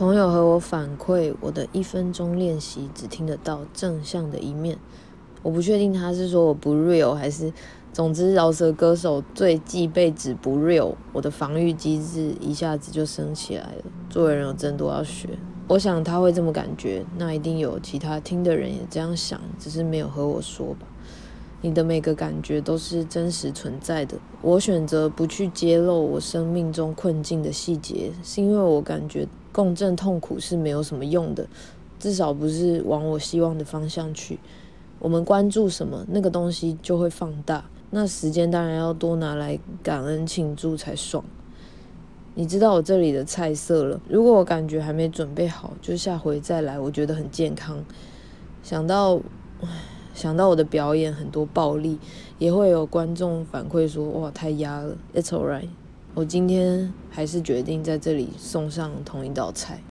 朋友和我反馈，我的一分钟练习只听得到正向的一面。我不确定他是说我不 real 还是，总之饶舌歌手最忌被指不 real，我的防御机制一下子就升起来了。作为人有真多要学，我想他会这么感觉，那一定有其他听的人也这样想，只是没有和我说吧。你的每个感觉都是真实存在的。我选择不去揭露我生命中困境的细节，是因为我感觉。共振痛苦是没有什么用的，至少不是往我希望的方向去。我们关注什么，那个东西就会放大。那时间当然要多拿来感恩庆祝才爽。你知道我这里的菜色了。如果我感觉还没准备好，就下回再来。我觉得很健康。想到想到我的表演很多暴力，也会有观众反馈说：“哇，太压了。” It's alright。我今天还是决定在这里送上同一道菜。